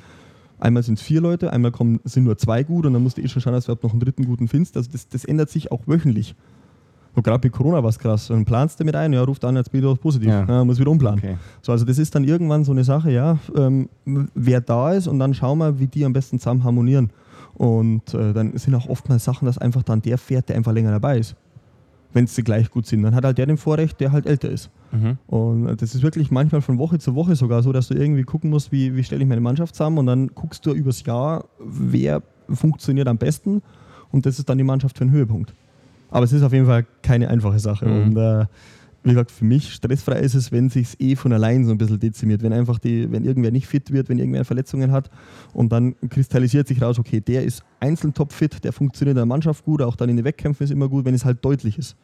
einmal sind es vier Leute, einmal kommen, sind nur zwei gut und dann musst du eh schon schauen, dass du überhaupt noch einen dritten guten findest. Also das, das ändert sich auch wöchentlich. Und gerade mit Corona war es krass. Dann planst du mit ein, ja, ruft an, jetzt bin ich positiv. Ja. Ja, muss wieder umplanen. Okay. So, also das ist dann irgendwann so eine Sache, ja, ähm, wer da ist und dann schauen wir, wie die am besten zusammen harmonieren. Und äh, dann sind auch oftmals Sachen, dass einfach dann der fährt, der einfach länger dabei ist wenn sie gleich gut sind. Dann hat halt der den Vorrecht, der halt älter ist. Mhm. Und das ist wirklich manchmal von Woche zu Woche sogar so, dass du irgendwie gucken musst, wie, wie stelle ich meine Mannschaft zusammen und dann guckst du übers Jahr, wer funktioniert am besten und das ist dann die Mannschaft für einen Höhepunkt. Aber es ist auf jeden Fall keine einfache Sache. Mhm. Und äh, wie gesagt, für mich stressfrei ist es, wenn sich eh von allein so ein bisschen dezimiert, wenn einfach die, wenn irgendwer nicht fit wird, wenn irgendwer Verletzungen hat und dann kristallisiert sich raus, okay, der ist einzeln topfit, der funktioniert in der Mannschaft gut, auch dann in den Wettkämpfen ist immer gut, wenn es halt deutlich ist.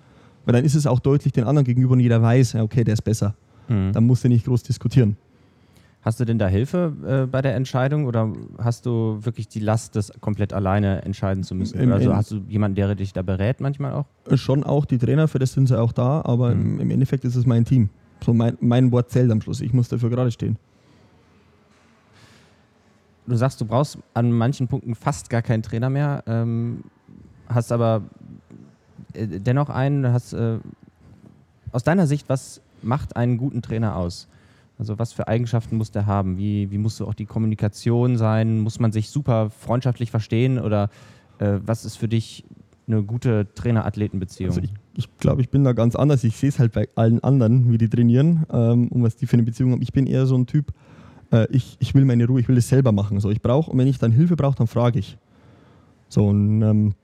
Weil dann ist es auch deutlich den anderen gegenüber und jeder weiß, okay, der ist besser. Mhm. Dann musst du nicht groß diskutieren.
Hast du denn da Hilfe äh, bei der Entscheidung oder hast du wirklich die Last, das komplett alleine entscheiden zu müssen? Im, also hast du jemanden, der dich da berät manchmal auch?
Äh, schon auch, die Trainer, für das sind sie auch da, aber mhm. im, Endeffekt ist es mein Team. So mein, mein Wort zählt am Schluss. Ich muss dafür gerade stehen.
Du sagst, du brauchst an manchen Punkten fast gar keinen Trainer mehr, ähm, hast aber äh, dennoch einen, hast äh, aus deiner Sicht, was macht einen guten Trainer aus? Also was für Eigenschaften muss der haben? Wie, wie muss so auch die Kommunikation sein? Muss man sich super freundschaftlich verstehen? Oder äh, was ist für dich eine gute Trainer-Athleten-Beziehung?
Also ich, ich glaube, ich bin da ganz anders. Ich sehe es halt bei allen anderen, wie die trainieren ähm, und was die für eine Beziehung haben. Ich bin eher so ein Typ, äh, ich, ich will meine Ruhe, ich will das selber machen. So, ich brauche, und wenn ich dann Hilfe brauche, dann frage ich. So, und ähm,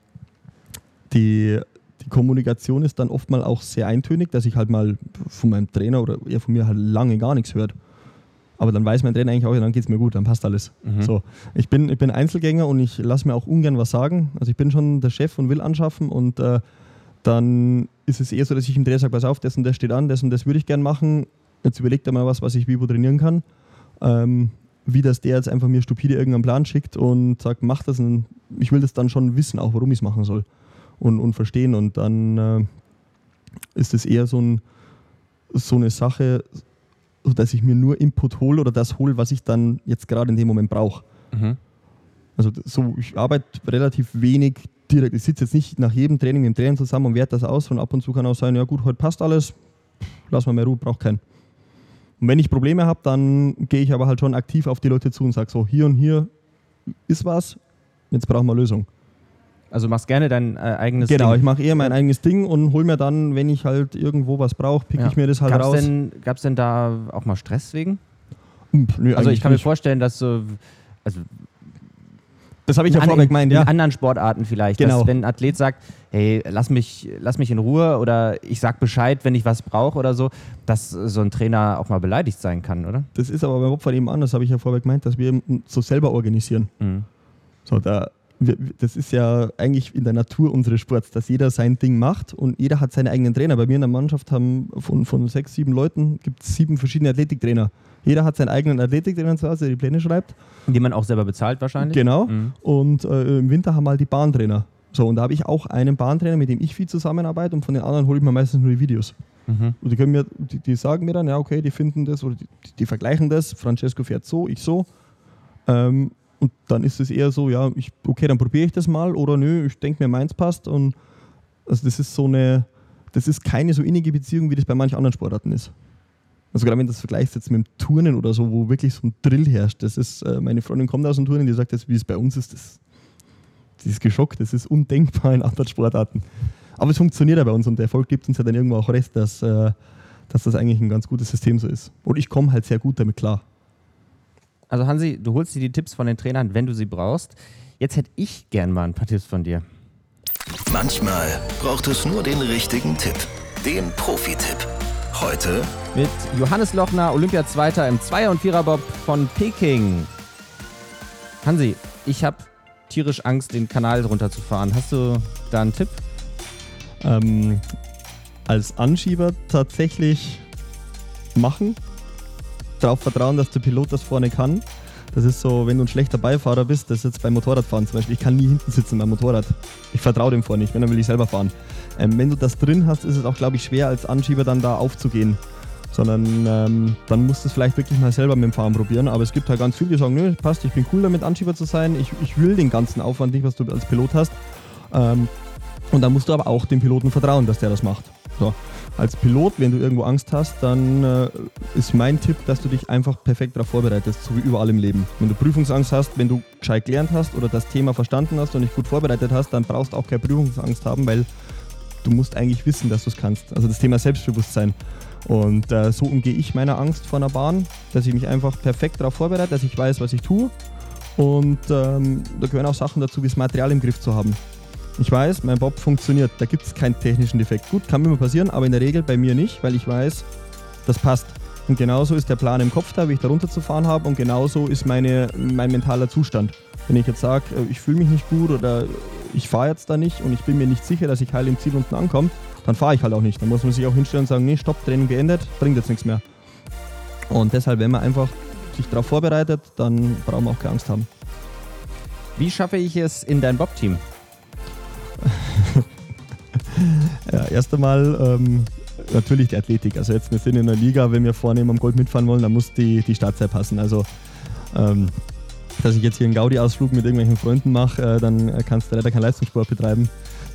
die, die Kommunikation ist dann oft mal auch sehr eintönig, dass ich halt mal von meinem Trainer oder eher von mir halt lange gar nichts hört. Aber dann weiß mein Trainer eigentlich auch, ja, dann geht es mir gut, dann passt alles. Mhm. So, ich bin, ich bin Einzelgänger und ich lasse mir auch ungern was sagen. Also ich bin schon der Chef und will anschaffen und äh, dann ist es eher so, dass ich im Trainer sage, pass auf, das und das steht an, das und das würde ich gern machen. jetzt überlegt er mal was, was ich wie wo trainieren kann. Ähm, wie das der jetzt einfach mir stupide irgendeinen Plan schickt und sagt, mach das. Und ich will das dann schon wissen, auch warum ich es machen soll und, und verstehen. Und dann äh, ist es eher so, ein, so eine Sache, dass ich mir nur Input hole oder das hole, was ich dann jetzt gerade in dem Moment brauche. Mhm. Also so, ich arbeite relativ wenig direkt. Ich sitze jetzt nicht nach jedem Training mit dem Training zusammen und werte das aus. Und ab und zu kann auch sein, ja gut, heute passt alles, lass mal mehr Ruhe, braucht keinen. Und wenn ich Probleme habe, dann gehe ich aber halt schon aktiv auf die Leute zu und sage so, hier und hier ist was, jetzt brauchen wir Lösung.
Also machst gerne dein äh, eigenes
genau, Ding. Genau, ich mache eher mein eigenes Ding und hole mir dann, wenn ich halt irgendwo was brauche, picke ja. ich mir das halt
gab's
raus.
Gab es denn da auch mal Stress wegen? Nö, also ich kann nicht. mir vorstellen, dass so, also
das habe ich ja vorher gemeint, ja.
In anderen Sportarten vielleicht. Genau. Dass, wenn ein Athlet sagt, hey, lass mich, lass mich in Ruhe oder ich sag Bescheid, wenn ich was brauche oder so, dass so ein Trainer auch mal beleidigt sein kann, oder?
Das ist aber beim Opfer eben anders, habe ich ja vorher gemeint, dass wir so selber organisieren. Mhm. So, da, das ist ja eigentlich in der Natur unseres Sports, dass jeder sein Ding macht und jeder hat seine eigenen Trainer. Bei mir in der Mannschaft haben von, von sechs, sieben Leuten gibt es sieben verschiedene Athletiktrainer. Jeder hat seinen eigenen Athletiktrainer zu Hause, der die Pläne schreibt.
Die man auch selber bezahlt wahrscheinlich.
Genau. Mhm. Und äh, im Winter haben wir halt die Bahntrainer. So, und da habe ich auch einen Bahntrainer, mit dem ich viel zusammenarbeite und von den anderen hole ich mir meistens nur die Videos. Mhm. Und die, können mir, die, die, sagen mir dann, ja, okay, die finden das oder die, die vergleichen das. Francesco fährt so, ich so. Ähm, und dann ist es eher so, ja, ich, okay, dann probiere ich das mal oder nö, ich denke mir, meins passt. Und also das ist so eine, das ist keine so innige Beziehung, wie das bei manchen anderen Sportarten ist. Also gerade wenn du das vergleichst jetzt mit dem Turnen oder so, wo wirklich so ein Drill herrscht, das ist, äh, meine Freundin kommt aus dem Turnen, die sagt jetzt, wie es bei uns ist, das, die ist geschockt, das ist undenkbar in anderen Sportarten. Aber es funktioniert ja bei uns und der Erfolg gibt uns ja dann irgendwo auch recht, dass, äh, dass das eigentlich ein ganz gutes System so ist. Und ich komme halt sehr gut damit klar.
Also Hansi, du holst dir die Tipps von den Trainern, wenn du sie brauchst. Jetzt hätte ich gern mal ein paar Tipps von dir.
Manchmal braucht es nur den richtigen Tipp, den Profi-Tipp. Heute
mit Johannes Lochner, Olympiazweiter im Zweier- und Viererbob von Peking. Hansi, ich habe tierisch Angst, den Kanal runterzufahren. Hast du da einen Tipp?
Ähm, als Anschieber tatsächlich machen darauf vertrauen, dass der Pilot das vorne kann. Das ist so, wenn du ein schlechter Beifahrer bist, das ist jetzt beim Motorradfahren zum Beispiel. Ich kann nie hinten sitzen beim Motorrad. Ich vertraue dem vorne nicht, wenn dann will ich selber fahren. Ähm, wenn du das drin hast, ist es auch, glaube ich, schwer als Anschieber dann da aufzugehen. Sondern ähm, dann musst du es vielleicht wirklich mal selber mit dem Fahren probieren. Aber es gibt halt ganz viele, die sagen, nö, passt, ich bin cool damit, Anschieber zu sein. Ich, ich will den ganzen Aufwand nicht, was du als Pilot hast. Ähm, und dann musst du aber auch dem Piloten vertrauen, dass der das macht. So als Pilot, wenn du irgendwo Angst hast, dann äh, ist mein Tipp, dass du dich einfach perfekt darauf vorbereitest, so wie überall im Leben. Wenn du Prüfungsangst hast, wenn du gescheit gelernt hast oder das Thema verstanden hast und dich gut vorbereitet hast, dann brauchst du auch keine Prüfungsangst haben, weil du musst eigentlich wissen, dass du es kannst. Also das Thema Selbstbewusstsein. Und äh, so umgehe ich meiner Angst vor einer Bahn, dass ich mich einfach perfekt darauf vorbereite, dass ich weiß, was ich tue. Und ähm, da gehören auch Sachen dazu, wie das Material im Griff zu haben. Ich weiß, mein Bob funktioniert. Da gibt es keinen technischen Defekt. Gut, kann immer passieren, aber in der Regel bei mir nicht, weil ich weiß, das passt. Und genauso ist der Plan im Kopf da, wie ich da runterzufahren habe. Und genauso ist meine, mein mentaler Zustand. Wenn ich jetzt sage, äh, ich fühle mich nicht gut oder ich fahre jetzt da nicht und ich bin mir nicht sicher, dass ich heil im Ziel unten ankomme, dann fahre ich halt auch nicht. Dann muss man sich auch hinstellen und sagen, nee, stopp, Training beendet, bringt jetzt nichts mehr. Und deshalb, wenn man einfach sich darauf vorbereitet, dann brauchen wir auch keine Angst haben.
Wie schaffe ich es in dein Bob-Team?
ja, erst einmal ähm, natürlich die Athletik. Also jetzt, wir sind in der Liga, wenn wir vorne am Gold mitfahren wollen, dann muss die, die Startzeit passen. Also ähm, dass ich jetzt hier einen Gaudi-Ausflug mit irgendwelchen Freunden mache, äh, dann kannst du leider keinen Leistungssport betreiben.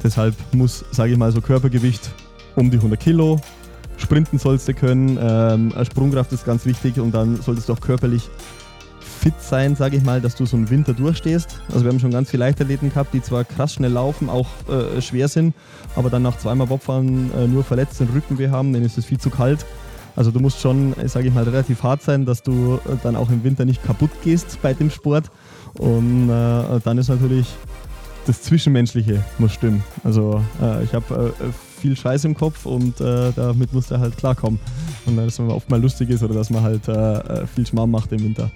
Deshalb muss, sage ich mal, so Körpergewicht um die 100 Kilo. Sprinten sollst du können, ähm, Sprungkraft ist ganz wichtig und dann solltest du auch körperlich fit sein, sage ich mal, dass du so einen Winter durchstehst. Also wir haben schon ganz viele Leichtathleten gehabt, die zwar krass schnell laufen, auch äh, schwer sind, aber dann nach zweimal Bobfahren äh, nur verletzt den Rückenweh haben, denen ist es viel zu kalt. Also du musst schon, äh, sage ich mal, relativ hart sein, dass du äh, dann auch im Winter nicht kaputt gehst bei dem Sport. Und äh, dann ist natürlich das Zwischenmenschliche muss stimmen. Also äh, ich habe viel Scheiß im Kopf und damit muss er halt klarkommen. Und dass man oft mal lustig ist oder dass man halt viel Schmarrn macht im Winter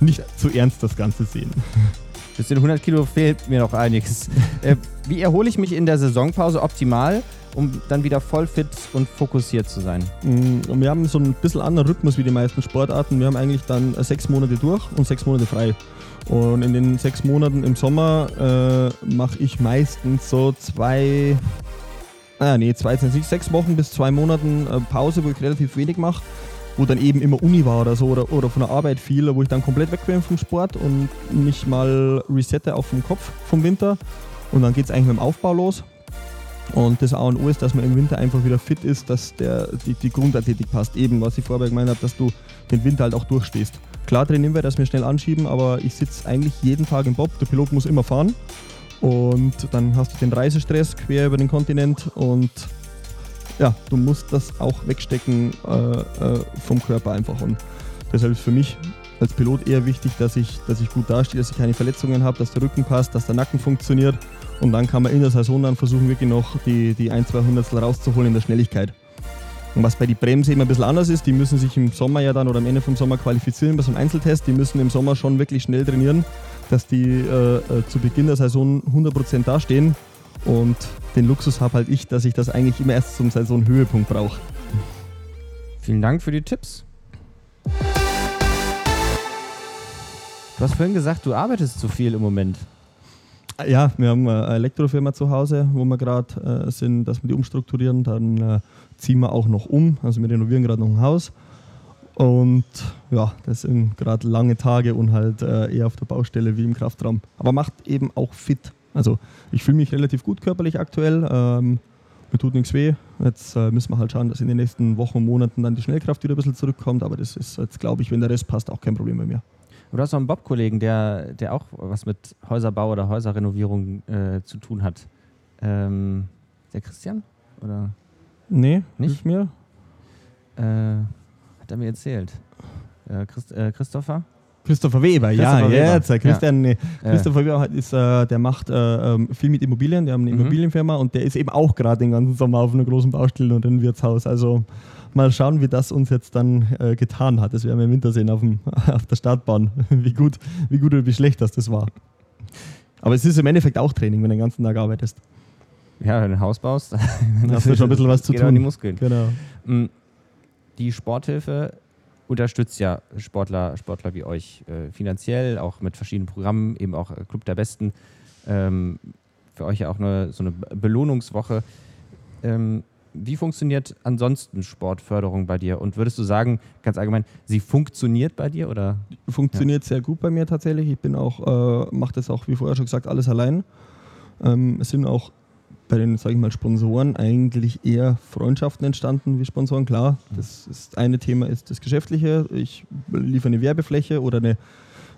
nicht zu ernst das Ganze sehen.
Bis den 100 Kilo fehlt mir noch einiges. äh, wie erhole ich mich in der Saisonpause optimal um dann wieder voll fit und fokussiert zu sein?
Mm, wir haben so ein bisschen anderen Rhythmus wie die meisten Sportarten. Wir haben eigentlich dann sechs Monate durch und sechs Monate frei. Und in den sechs Monaten im Sommer äh, mache ich meistens so zwei, ah nee, zwei, sechs Wochen bis zwei Monaten äh, Pause, wo ich relativ wenig mache wo dann eben immer Uni war oder so oder, oder von der Arbeit viel, wo ich dann komplett weg bin vom Sport und mich mal resette auf dem Kopf vom Winter. Und dann geht es eigentlich mit dem Aufbau los. Und das A und O ist, dass man im Winter einfach wieder fit ist, dass der, die, die Grundathletik passt. Eben, was ich vorher gemeint habe, dass du den Winter halt auch durchstehst. Klar trainieren wir, dass wir schnell anschieben, aber ich sitze eigentlich jeden Tag im Bob. Der Pilot muss immer fahren. Und dann hast du den Reisestress quer über den Kontinent und ja, du musst das auch wegstecken äh, äh, vom Körper einfach. Und deshalb ist für mich als Pilot eher wichtig, dass ich, dass ich gut dastehe, dass ich keine Verletzungen habe, dass der Rücken passt, dass der Nacken funktioniert. Und dann kann man in der Saison dann versuchen, wirklich noch die, die ein, zwei Hundertstel rauszuholen in der Schnelligkeit. Und was bei den Bremsen eben ein bisschen anders ist, die müssen sich im Sommer ja dann oder am Ende vom Sommer qualifizieren bei so einem Einzeltest. Die müssen im Sommer schon wirklich schnell trainieren, dass die äh, äh zu Beginn der Saison 100% dastehen. Und den Luxus habe halt ich, dass ich das eigentlich immer erst zum Saisonhöhepunkt brauche.
Vielen Dank für die Tipps. Du hast vorhin gesagt, du arbeitest zu viel im Moment.
Ja, wir haben eine Elektrofirma zu Hause, wo wir gerade äh, sind, dass wir die umstrukturieren. Dann äh, ziehen wir auch noch um. Also wir renovieren gerade noch ein Haus. Und ja, das sind gerade lange Tage und halt äh, eher auf der Baustelle wie im Kraftraum. Aber macht eben auch fit. Also ich fühle mich relativ gut körperlich aktuell. Ähm, mir tut nichts weh. Jetzt äh, müssen wir halt schauen, dass in den nächsten Wochen und Monaten dann die Schnellkraft wieder ein bisschen zurückkommt. Aber das ist jetzt, glaube ich, wenn der Rest passt, auch kein Problem bei mir.
Du hast noch einen Bob-Kollegen, der, der auch was mit Häuserbau oder Häuserrenovierung äh, zu tun hat. Ähm, der Christian? Oder?
Nee, nicht mir.
Äh, hat er mir erzählt. Äh, Christ, äh, Christopher?
Christopher Weber, Christopher ja, jetzt. Weber. Christian, ja. Christopher Weber ist, äh, der macht äh, ähm, viel mit Immobilien, der hat eine mhm. Immobilienfirma und der ist eben auch gerade den ganzen Sommer auf einer großen Baustelle und ein Wirtshaus. Also mal schauen, wie das uns jetzt dann äh, getan hat. Das werden wir im Winter sehen auf, dem, auf der Startbahn, wie gut, wie gut oder wie schlecht das, das war. Aber es ist im Endeffekt auch Training, wenn du den ganzen Tag arbeitest.
Ja, wenn du ein Haus baust, dann
hast du schon ein bisschen was zu tun.
Die Muskeln.
Genau. Mm,
die Sporthilfe unterstützt ja Sportler, Sportler wie euch äh, finanziell, auch mit verschiedenen Programmen, eben auch äh, Club der Besten. Ähm, für euch ja auch eine, so eine Belohnungswoche. Ähm, wie funktioniert ansonsten Sportförderung bei dir? Und würdest du sagen, ganz allgemein, sie funktioniert bei dir oder?
Funktioniert ja. sehr gut bei mir tatsächlich. Ich bin auch, äh, mache das auch, wie vorher schon gesagt, alles allein. Ähm, es sind auch bei den, sage ich mal, Sponsoren eigentlich eher Freundschaften entstanden wie Sponsoren. Klar, das ist, eine Thema ist das Geschäftliche. Ich liefere eine Werbefläche oder eine,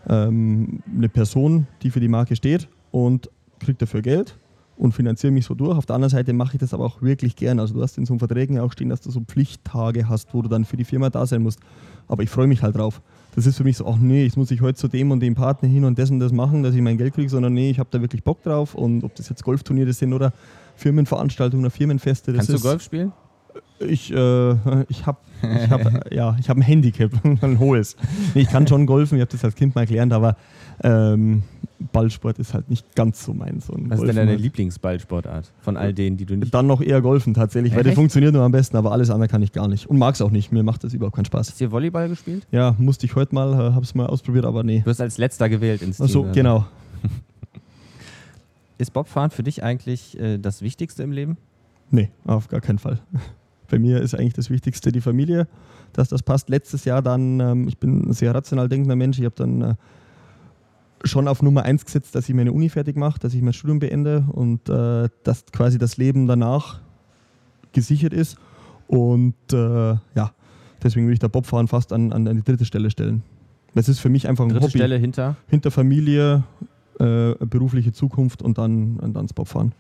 ähm, eine Person, die für die Marke steht und kriege dafür Geld und finanziere mich so durch. Auf der anderen Seite mache ich das aber auch wirklich gern. Also du hast in so Verträgen ja auch stehen, dass du so Pflichttage hast, wo du dann für die Firma da sein musst. Aber ich freue mich halt drauf. Das ist für mich so, ach nee, jetzt muss ich heute zu dem und dem Partner hin und das und das machen, dass ich mein Geld kriege, sondern nee, ich habe da wirklich Bock drauf. Und ob das jetzt Golfturniere sind oder Firmenveranstaltungen oder Firmenfeste.
Kannst du Golf spielen?
Ich, äh, ich habe ich hab, ja, hab ein Handicap, ein hohes. Nee, ich kann schon golfen, ich habe das als Kind mal gelernt, aber ähm, Ballsport ist halt nicht ganz so mein. So
Was ist denn deine Lieblingsballsportart von all denen, die du nicht.
Dann noch eher Golfen tatsächlich, weil der funktioniert nur am besten, aber alles andere kann ich gar nicht. Und mag es auch nicht. Mir macht das überhaupt keinen Spaß.
Hast du Volleyball gespielt?
Ja, musste ich heute mal, äh, habe es mal ausprobiert, aber nee.
Du wirst als letzter gewählt ins Team.
Ach so, genau.
Ist Bobfahren für dich eigentlich äh, das Wichtigste im Leben?
Nee, auf gar keinen Fall. Bei mir ist eigentlich das Wichtigste die Familie, dass das passt. Letztes Jahr dann, ähm, ich bin ein sehr rational denkender Mensch, ich habe dann äh, schon auf Nummer eins gesetzt, dass ich meine Uni fertig mache, dass ich mein Studium beende und äh, dass quasi das Leben danach gesichert ist. Und äh, ja, deswegen würde ich da Bobfahren fast an, an, die dritte Stelle stellen. Das ist für mich einfach ein
dritte
Hobby.
Stelle hinter?
Hinter Familie, äh, berufliche Zukunft und dann, und dann Bob fahren.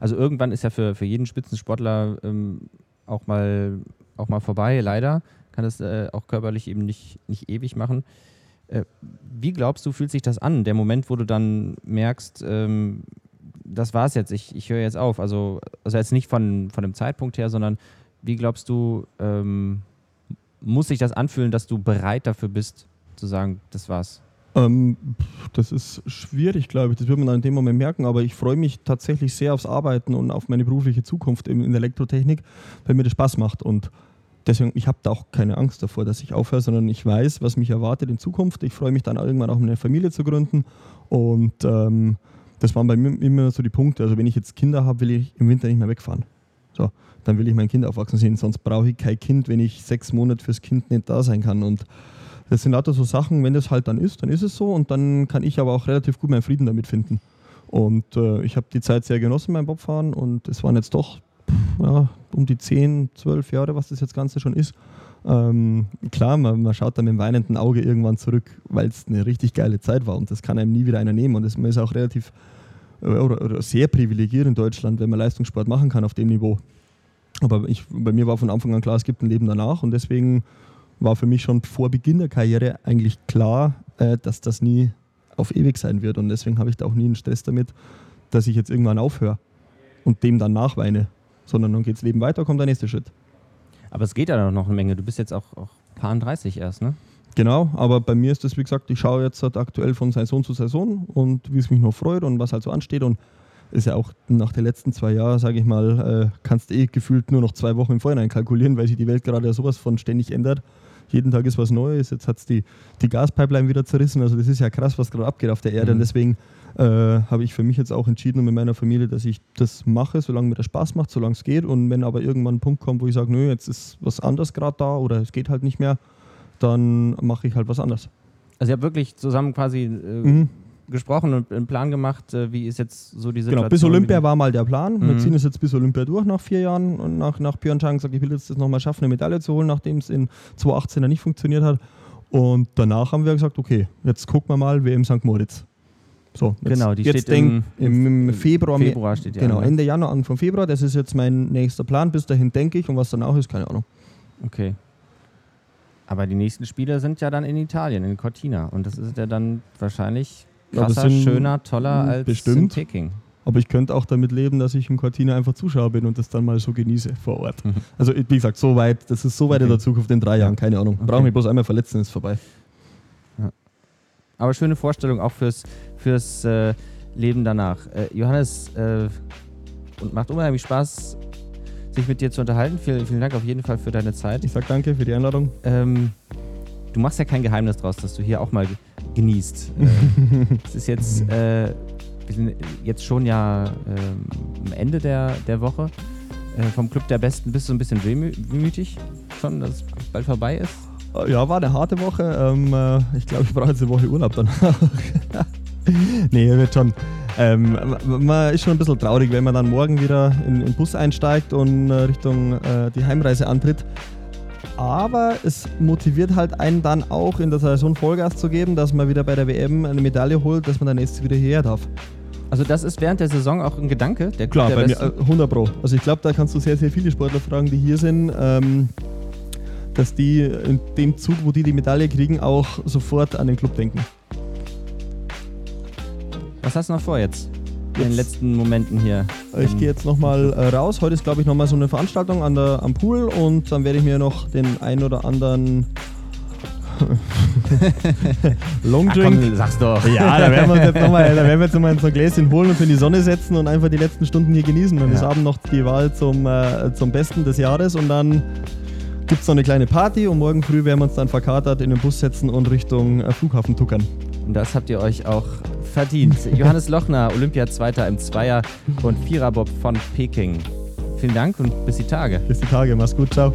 Also irgendwann ist ja für, für jeden Spitzensportler ähm, auch, mal, auch mal vorbei, leider. Kann es äh, auch körperlich eben nicht, nicht ewig machen. Äh, wie glaubst du, fühlt sich das an, der Moment, wo du dann merkst, ähm, das war's jetzt, ich, ich höre jetzt auf? Also, also jetzt nicht von, von dem Zeitpunkt her, sondern wie glaubst du, ähm, muss sich das anfühlen, dass du bereit dafür bist, zu sagen, das war's?
Ähm, das ist schwierig, glaube ich. Das wird man dann in dem Moment merken. Aber ich freue mich tatsächlich sehr aufs Arbeiten und auf meine berufliche Zukunft in der Elektrotechnik, weil mir das Spaß macht. Und deswegen, ich habe da auch keine Angst davor, dass ich aufhöre, sondern ich weiß, was mich erwartet in Zukunft. Ich freue mich dann irgendwann auch eine Familie zu gründen. Und ähm, das waren bei mir immer so die Punkte. Also wenn ich jetzt Kinder habe, will ich im Winter nicht mehr wegfahren. So, dann will ich mein Kind aufwachsen sehen. Sonst brauche ich kein Kind, wenn ich sechs Monate fürs Kind nicht da sein kann. Und das sind lauter so Sachen, wenn das halt dann ist, dann ist es so und dann kann ich aber auch relativ gut meinen Frieden damit finden. Und äh, ich habe die Zeit sehr genossen beim Bobfahren und es waren jetzt doch ja, um die 10, 12 Jahre, was das jetzt Ganze schon ist. Ähm, klar, man, man, schaut dann mit dem weinenden Auge irgendwann zurück, weil es eine richtig geile Zeit war und das kann einem nie wieder einer nehmen. Und das, man ist auch relativ äh, oder, oder, sehr privilegiert in Deutschland, wenn man Leistungssport machen kann auf dem Niveau. Aber ich, bei mir war von Anfang an klar, es gibt ein Leben danach und deswegen war für mich schon vor Beginn der Karriere eigentlich klar, äh, dass das nie auf ewig sein wird. Und deswegen habe ich da auch nie einen Stress damit, dass ich jetzt irgendwann aufhöre und dem dann nachweine. Sondern dann geht das Leben weiter, kommt der nächste Schritt.
Aber es geht ja noch eine Menge. Du bist jetzt auch, auch paar 30 erst, ne?
Genau, aber bei mir ist das, wie gesagt, ich schaue jetzt halt aktuell von Saison zu Saison und wie es mich noch freut und was halt so ansteht. Und ist ja auch nach den letzten zwei Jahren, sage ich mal, äh, kannst du eh gefühlt nur noch zwei Wochen im Vorhinein kalkulieren, weil sich die Welt gerade ja sowas von ständig ändert jeden Tag ist was Neues. Jetzt hat es die, die Gaspipeline wieder zerrissen. Also das ist ja krass, was gerade abgeht auf der Erde. Mhm. Und deswegen äh, habe ich für mich jetzt auch entschieden mit meiner Familie, dass ich das mache, solange mir das Spaß macht, solange es geht. Und wenn aber irgendwann ein Punkt kommt, wo ich sage, nö, jetzt ist was anderes gerade da oder es geht halt nicht mehr, dann mache ich halt was anderes.
Also ihr habt wirklich zusammen quasi äh, mhm gesprochen und einen Plan gemacht, äh, wie ist jetzt so die Situation?
Genau, bis Olympia war mal der Plan. Mhm. Wir ziehen es jetzt bis Olympia durch nach vier Jahren und nach, nach Pyeongchang gesagt, ich will jetzt das nochmal schaffen, eine Medaille zu holen, nachdem es in 2018 nicht funktioniert hat. Und danach haben wir gesagt, okay, jetzt gucken wir mal WM St. Moritz. So, jetzt,
genau, die
jetzt
steht im,
im, im, Februar.
Februar steht
ja. Genau, Ende Januar, Anfang Februar. Das ist jetzt mein nächster Plan. Bis dahin denke ich und was danach ist, keine Ahnung.
Okay. Aber die nächsten Spiele sind ja dann in Italien, in Cortina. Und das ist ja dann wahrscheinlich krasser, schöner, toller als
bestimmt.
in Peking.
Aber ich könnte auch damit leben, dass ich in Cortina einfach Zuschauer bin und das dann mal so genieße vor Ort. Mhm. Also wie gesagt, so weit, das ist so weit okay. in der Zukunft in drei Jahren, keine Ahnung. Okay. Brauche mich bloß einmal verletzen, ist vorbei.
Ja. Aber schöne Vorstellung auch fürs, fürs äh, Leben danach. Äh, Johannes, äh, und macht unheimlich Spaß, sich mit dir zu unterhalten. Vielen, vielen Dank auf jeden Fall für deine Zeit.
Ich sage danke für die Einladung.
Ähm, du machst ja kein Geheimnis draus, dass du hier auch mal genießt. Es ist jetzt, äh, wir sind jetzt schon ja äh, am Ende der, der Woche. Äh, vom Club der Besten bist du ein bisschen wehmütig schon, dass es bald vorbei ist?
Äh, ja, war eine harte Woche. Ähm, äh, ich glaube, ich brauche jetzt eine Woche Urlaub danach. nee, wird schon. Ähm, man ist schon ein bisschen traurig, wenn man dann morgen wieder in den Bus einsteigt und äh, Richtung äh, die Heimreise antritt aber es motiviert halt einen dann auch in der Saison Vollgas zu geben, dass man wieder bei der WM eine Medaille holt, dass man dann jetzt wieder hierher darf.
Also das ist während der Saison auch ein Gedanke?
Der Klar, der bei mir, 100 äh, Pro. Also ich glaube, da kannst du sehr, sehr viele Sportler fragen, die hier sind, ähm, dass die in dem Zug, wo die die Medaille kriegen, auch sofort an den Club denken.
Was hast du noch vor jetzt? In den letzten Momenten hier.
Ich gehe jetzt nochmal äh, raus. Heute ist, glaube ich, nochmal so eine Veranstaltung an der, am Pool und dann werde ich mir noch den ein oder anderen Long Drink. Komm,
sag's doch.
Ja, da werden wir uns jetzt nochmal noch so ein Gläschen holen und in die Sonne setzen und einfach die letzten Stunden hier genießen. Dann ja. ist Abend noch die Wahl zum, äh, zum Besten des Jahres und dann gibt es noch eine kleine Party und morgen früh werden wir uns dann verkatert in den Bus setzen und Richtung äh, Flughafen tuckern.
Und das habt ihr euch auch verdient. Johannes Lochner, Olympia-Zweiter im Zweier und Viererbob von Peking. Vielen Dank und bis die Tage.
Bis die Tage, mach's gut, ciao.